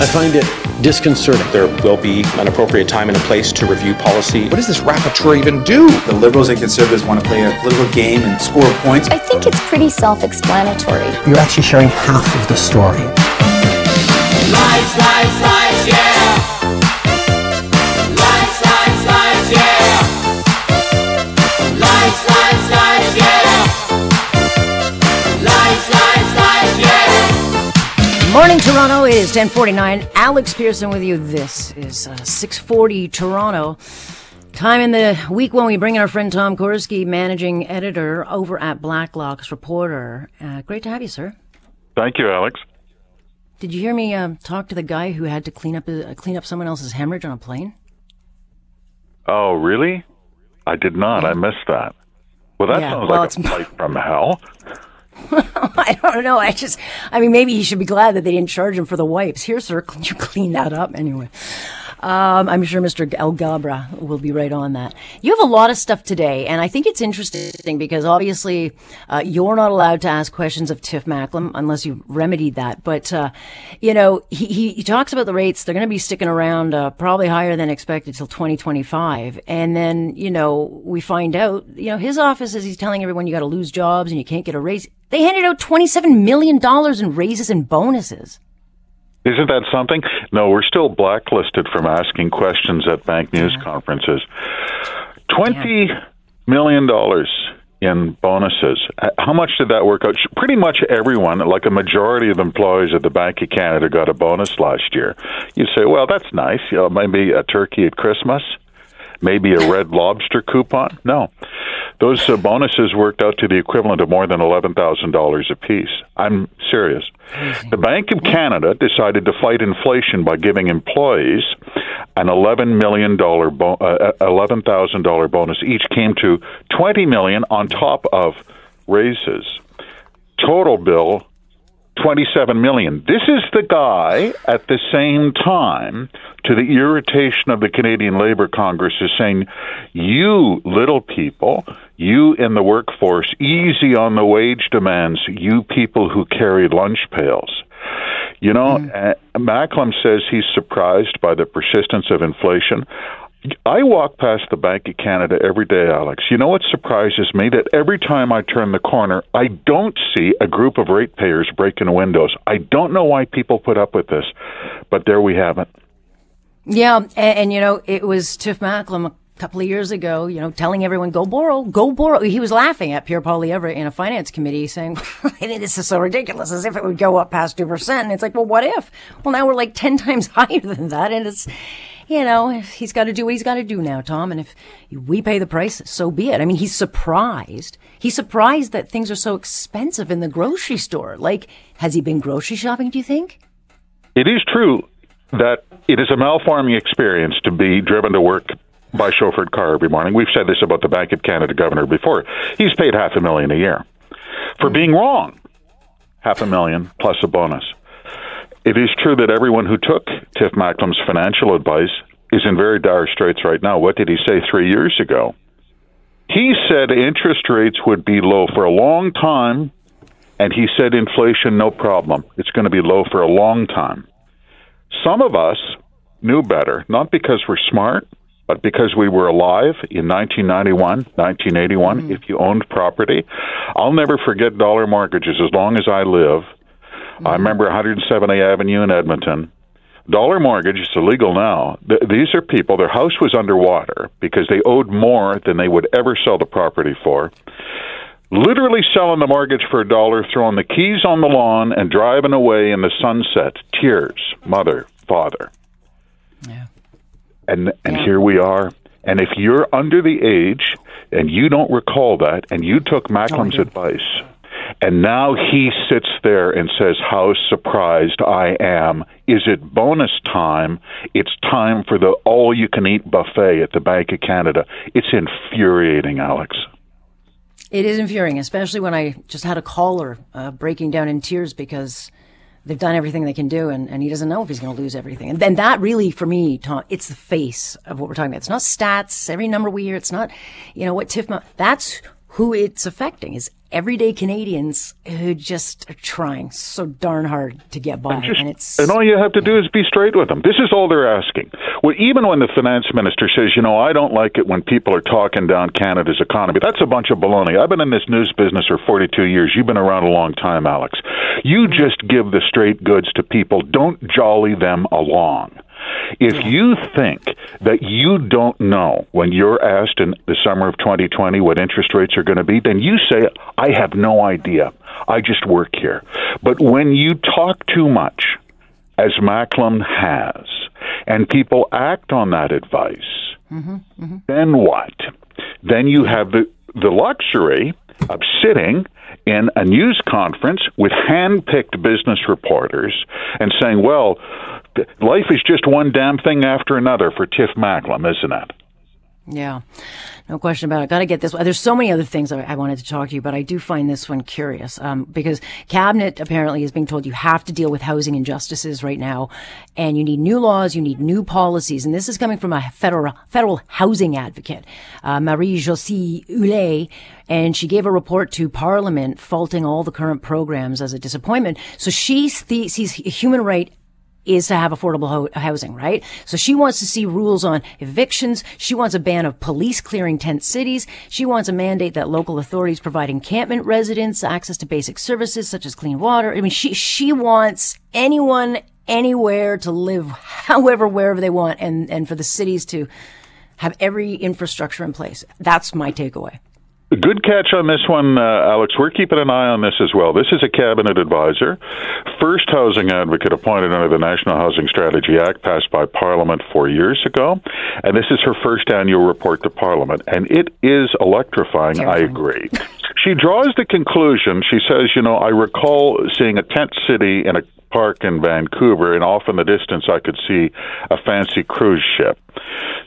I find it disconcerting. There will be an appropriate time and a place to review policy. What does this rapporteur even do? The Liberals and Conservatives want to play a political game and score points. I think it's pretty self explanatory. You're actually sharing half of the story. Lies, lies, lies, yeah. Toronto. It is 1049. Alex Pierson with you. This is uh, 640 Toronto. Time in the week when we bring in our friend Tom Korski, managing editor over at Blacklock's Reporter. Uh, great to have you, sir. Thank you, Alex. Did you hear me um, talk to the guy who had to clean up uh, clean up someone else's hemorrhage on a plane? Oh, really? I did not. I missed that. Well, that Yeah, sounds well, like a it's- flight from hell. I don't know. I just, I mean, maybe he should be glad that they didn't charge him for the wipes. Here, sir, you clean that up anyway? Um, I'm sure Mr. Alghabra will be right on that. You have a lot of stuff today, and I think it's interesting because obviously uh, you're not allowed to ask questions of Tiff Macklem unless you've remedied that. But uh, you know, he, he he talks about the rates; they're going to be sticking around uh, probably higher than expected till 2025. And then you know we find out, you know, his office is he's telling everyone you got to lose jobs and you can't get a raise. They handed out 27 million dollars in raises and bonuses. Isn't that something? No, we're still blacklisted from asking questions at bank news conferences. Twenty million dollars in bonuses. Uh, how much did that work out? Pretty much everyone, like a majority of employees at the Bank of Canada, got a bonus last year. You say, well, that's nice. You know, maybe a turkey at Christmas, maybe a red lobster coupon. No, those uh, bonuses worked out to the equivalent of more than eleven thousand dollars apiece. I'm serious. The Bank of Canada decided to fight inflation by giving employees an eleven million dollar bo- uh, eleven thousand dollar bonus. Each came to twenty million on top of raises. Total bill 27 million. This is the guy at the same time to the irritation of the Canadian Labor Congress is saying, you little people, you in the workforce, easy on the wage demands, you people who carry lunch pails. You know, uh, Macklem says he's surprised by the persistence of inflation. I walk past the Bank of Canada every day, Alex. You know what surprises me? That every time I turn the corner, I don't see a group of ratepayers breaking windows. I don't know why people put up with this, but there we have it. Yeah, and, and you know, it was Tiff Macklem a couple of years ago, you know, telling everyone, go borrow, go borrow. He was laughing at Pierre Poilievre in a finance committee saying, this is so ridiculous, as if it would go up past 2%. And it's like, well, what if? Well, now we're like 10 times higher than that. And it's, you know, he's got to do what he's got to do now, Tom. And if we pay the price, so be it. I mean, he's surprised. He's surprised that things are so expensive in the grocery store. Like, has he been grocery shopping, do you think? It is true that it is a malforming experience to be driven to work by chauffeured car every morning. We've said this about the Bank of Canada governor before. He's paid half a million a year for mm. being wrong. Half a million plus a bonus. It is true that everyone who took Tiff Macklem's financial advice is in very dire straits right now. What did he say three years ago? He said interest rates would be low for a long time, and he said inflation, no problem. It's going to be low for a long time. Some of us knew better, not because we're smart, but because we were alive in 1991, 1981, mm. if you owned property. I'll never forget dollar mortgages as long as I live. I remember 170 Avenue in Edmonton. Dollar mortgage is illegal now. Th- these are people, their house was underwater because they owed more than they would ever sell the property for. Literally selling the mortgage for a dollar, throwing the keys on the lawn, and driving away in the sunset. Tears, mother, father. Yeah. And and here we are. And if you're under the age and you don't recall that, and you took Macklem's do. advice, And now he sits there and says, How surprised I am. Is it bonus time? It's time for the all you can eat buffet at the Bank of Canada. It's infuriating, Alex. It is infuriating, especially when I just had a caller uh, breaking down in tears because they've done everything they can do and, and he doesn't know if he's going to lose everything. And then that really, for me, Tom, it's the face of what we're talking about. It's not stats, every number we hear. It's not, you know, what Tiff, that's who it's affecting is everyday Canadians who just are trying so darn hard to get by. And, just, and it's and all you have to do is be straight with them. This is all they're asking. Well, even when the finance minister says, you know, I don't like it when people are talking down Canada's economy, that's a bunch of baloney. I've been in this news business for 42 years. You've been around a long time, Alex. You just give the straight goods to people. Don't jolly them along. If you think that you don't know when you're asked in the summer of 2020 what interest rates are going to be, then you say, I have no idea. I just work here. But when you talk too much, as Macklem has, and people act on that advice, mm-hmm, mm-hmm. then what? Then you have the, the luxury of sitting in a news conference with hand-picked business reporters and saying, "Well, life is just one damn thing after another for Tiff Macklem, isn't it?" Yeah, no question about it. Got to get this. There's so many other things I wanted to talk to you, but I do find this one curious um, because cabinet apparently is being told you have to deal with housing injustices right now, and you need new laws, you need new policies, and this is coming from a federal federal housing advocate, uh, Marie-Josée Houle, and she gave a report to Parliament faulting all the current programs as a disappointment. So she sees human right is to have affordable ho- housing, right? So she wants to see rules on evictions. She wants a ban of police clearing tent cities. She wants a mandate that local authorities provide encampment residents access to basic services such as clean water. I mean, she, she wants anyone, anywhere to live however, wherever they want and, and for the cities to have every infrastructure in place. That's my takeaway. Good catch on this one, uh, Alex. We're keeping an eye on this as well. This is a cabinet advisor, first housing advocate appointed under the National Housing Strategy Act passed by Parliament four years ago. And this is her first annual report to Parliament. And it is electrifying, Terrifying. I agree. She draws the conclusion, she says, you know, I recall seeing a tent city in a park in Vancouver, and off in the distance I could see a fancy cruise ship.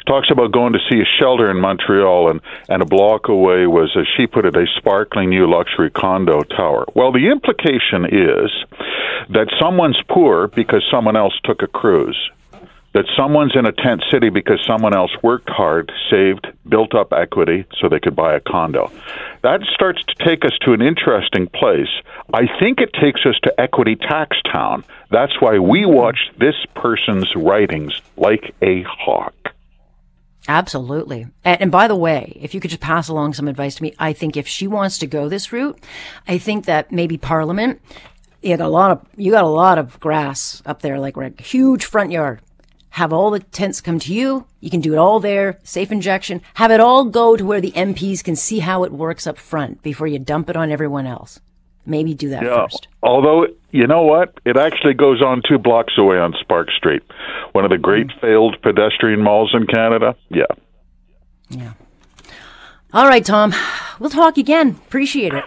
Talks about going to see a shelter in Montreal, and, and a block away was, as she put it, a sparkling new luxury condo tower. Well, the implication is that someone's poor because someone else took a cruise that someone's in a tent city because someone else worked hard, saved, built up equity so they could buy a condo. That starts to take us to an interesting place. I think it takes us to Equity Tax Town. That's why we watch this person's writings like a hawk. Absolutely. And, by the way, if you could just pass along some advice to me, I think if she wants to go this route, I think that maybe Parliament, you got a lot of you got a lot of grass up there, like a huge front yard have all the tents come to you. You can do it all there, safe injection. Have it all go to where the MPs can see how it works up front before you dump it on everyone else. Maybe do that yeah, first. Although, you know what? It actually goes on two blocks away on Sparks Street, one of the great mm. failed pedestrian malls in Canada. Yeah. Yeah. All right, Tom. We'll talk again. Appreciate it.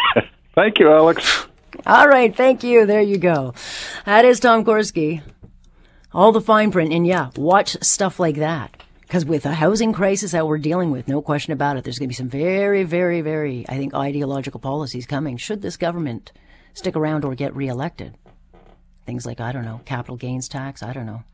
thank you, Alex. All right. Thank you. There you go. That is Tom Korski all the fine print. And yeah, watch stuff like that. Because with the housing crisis that we're dealing with, no question about it, there's going to be some very, very, very, I think, ideological policies coming should this government stick around or get reelected. Things like, I don't know, capital gains tax, I don't know.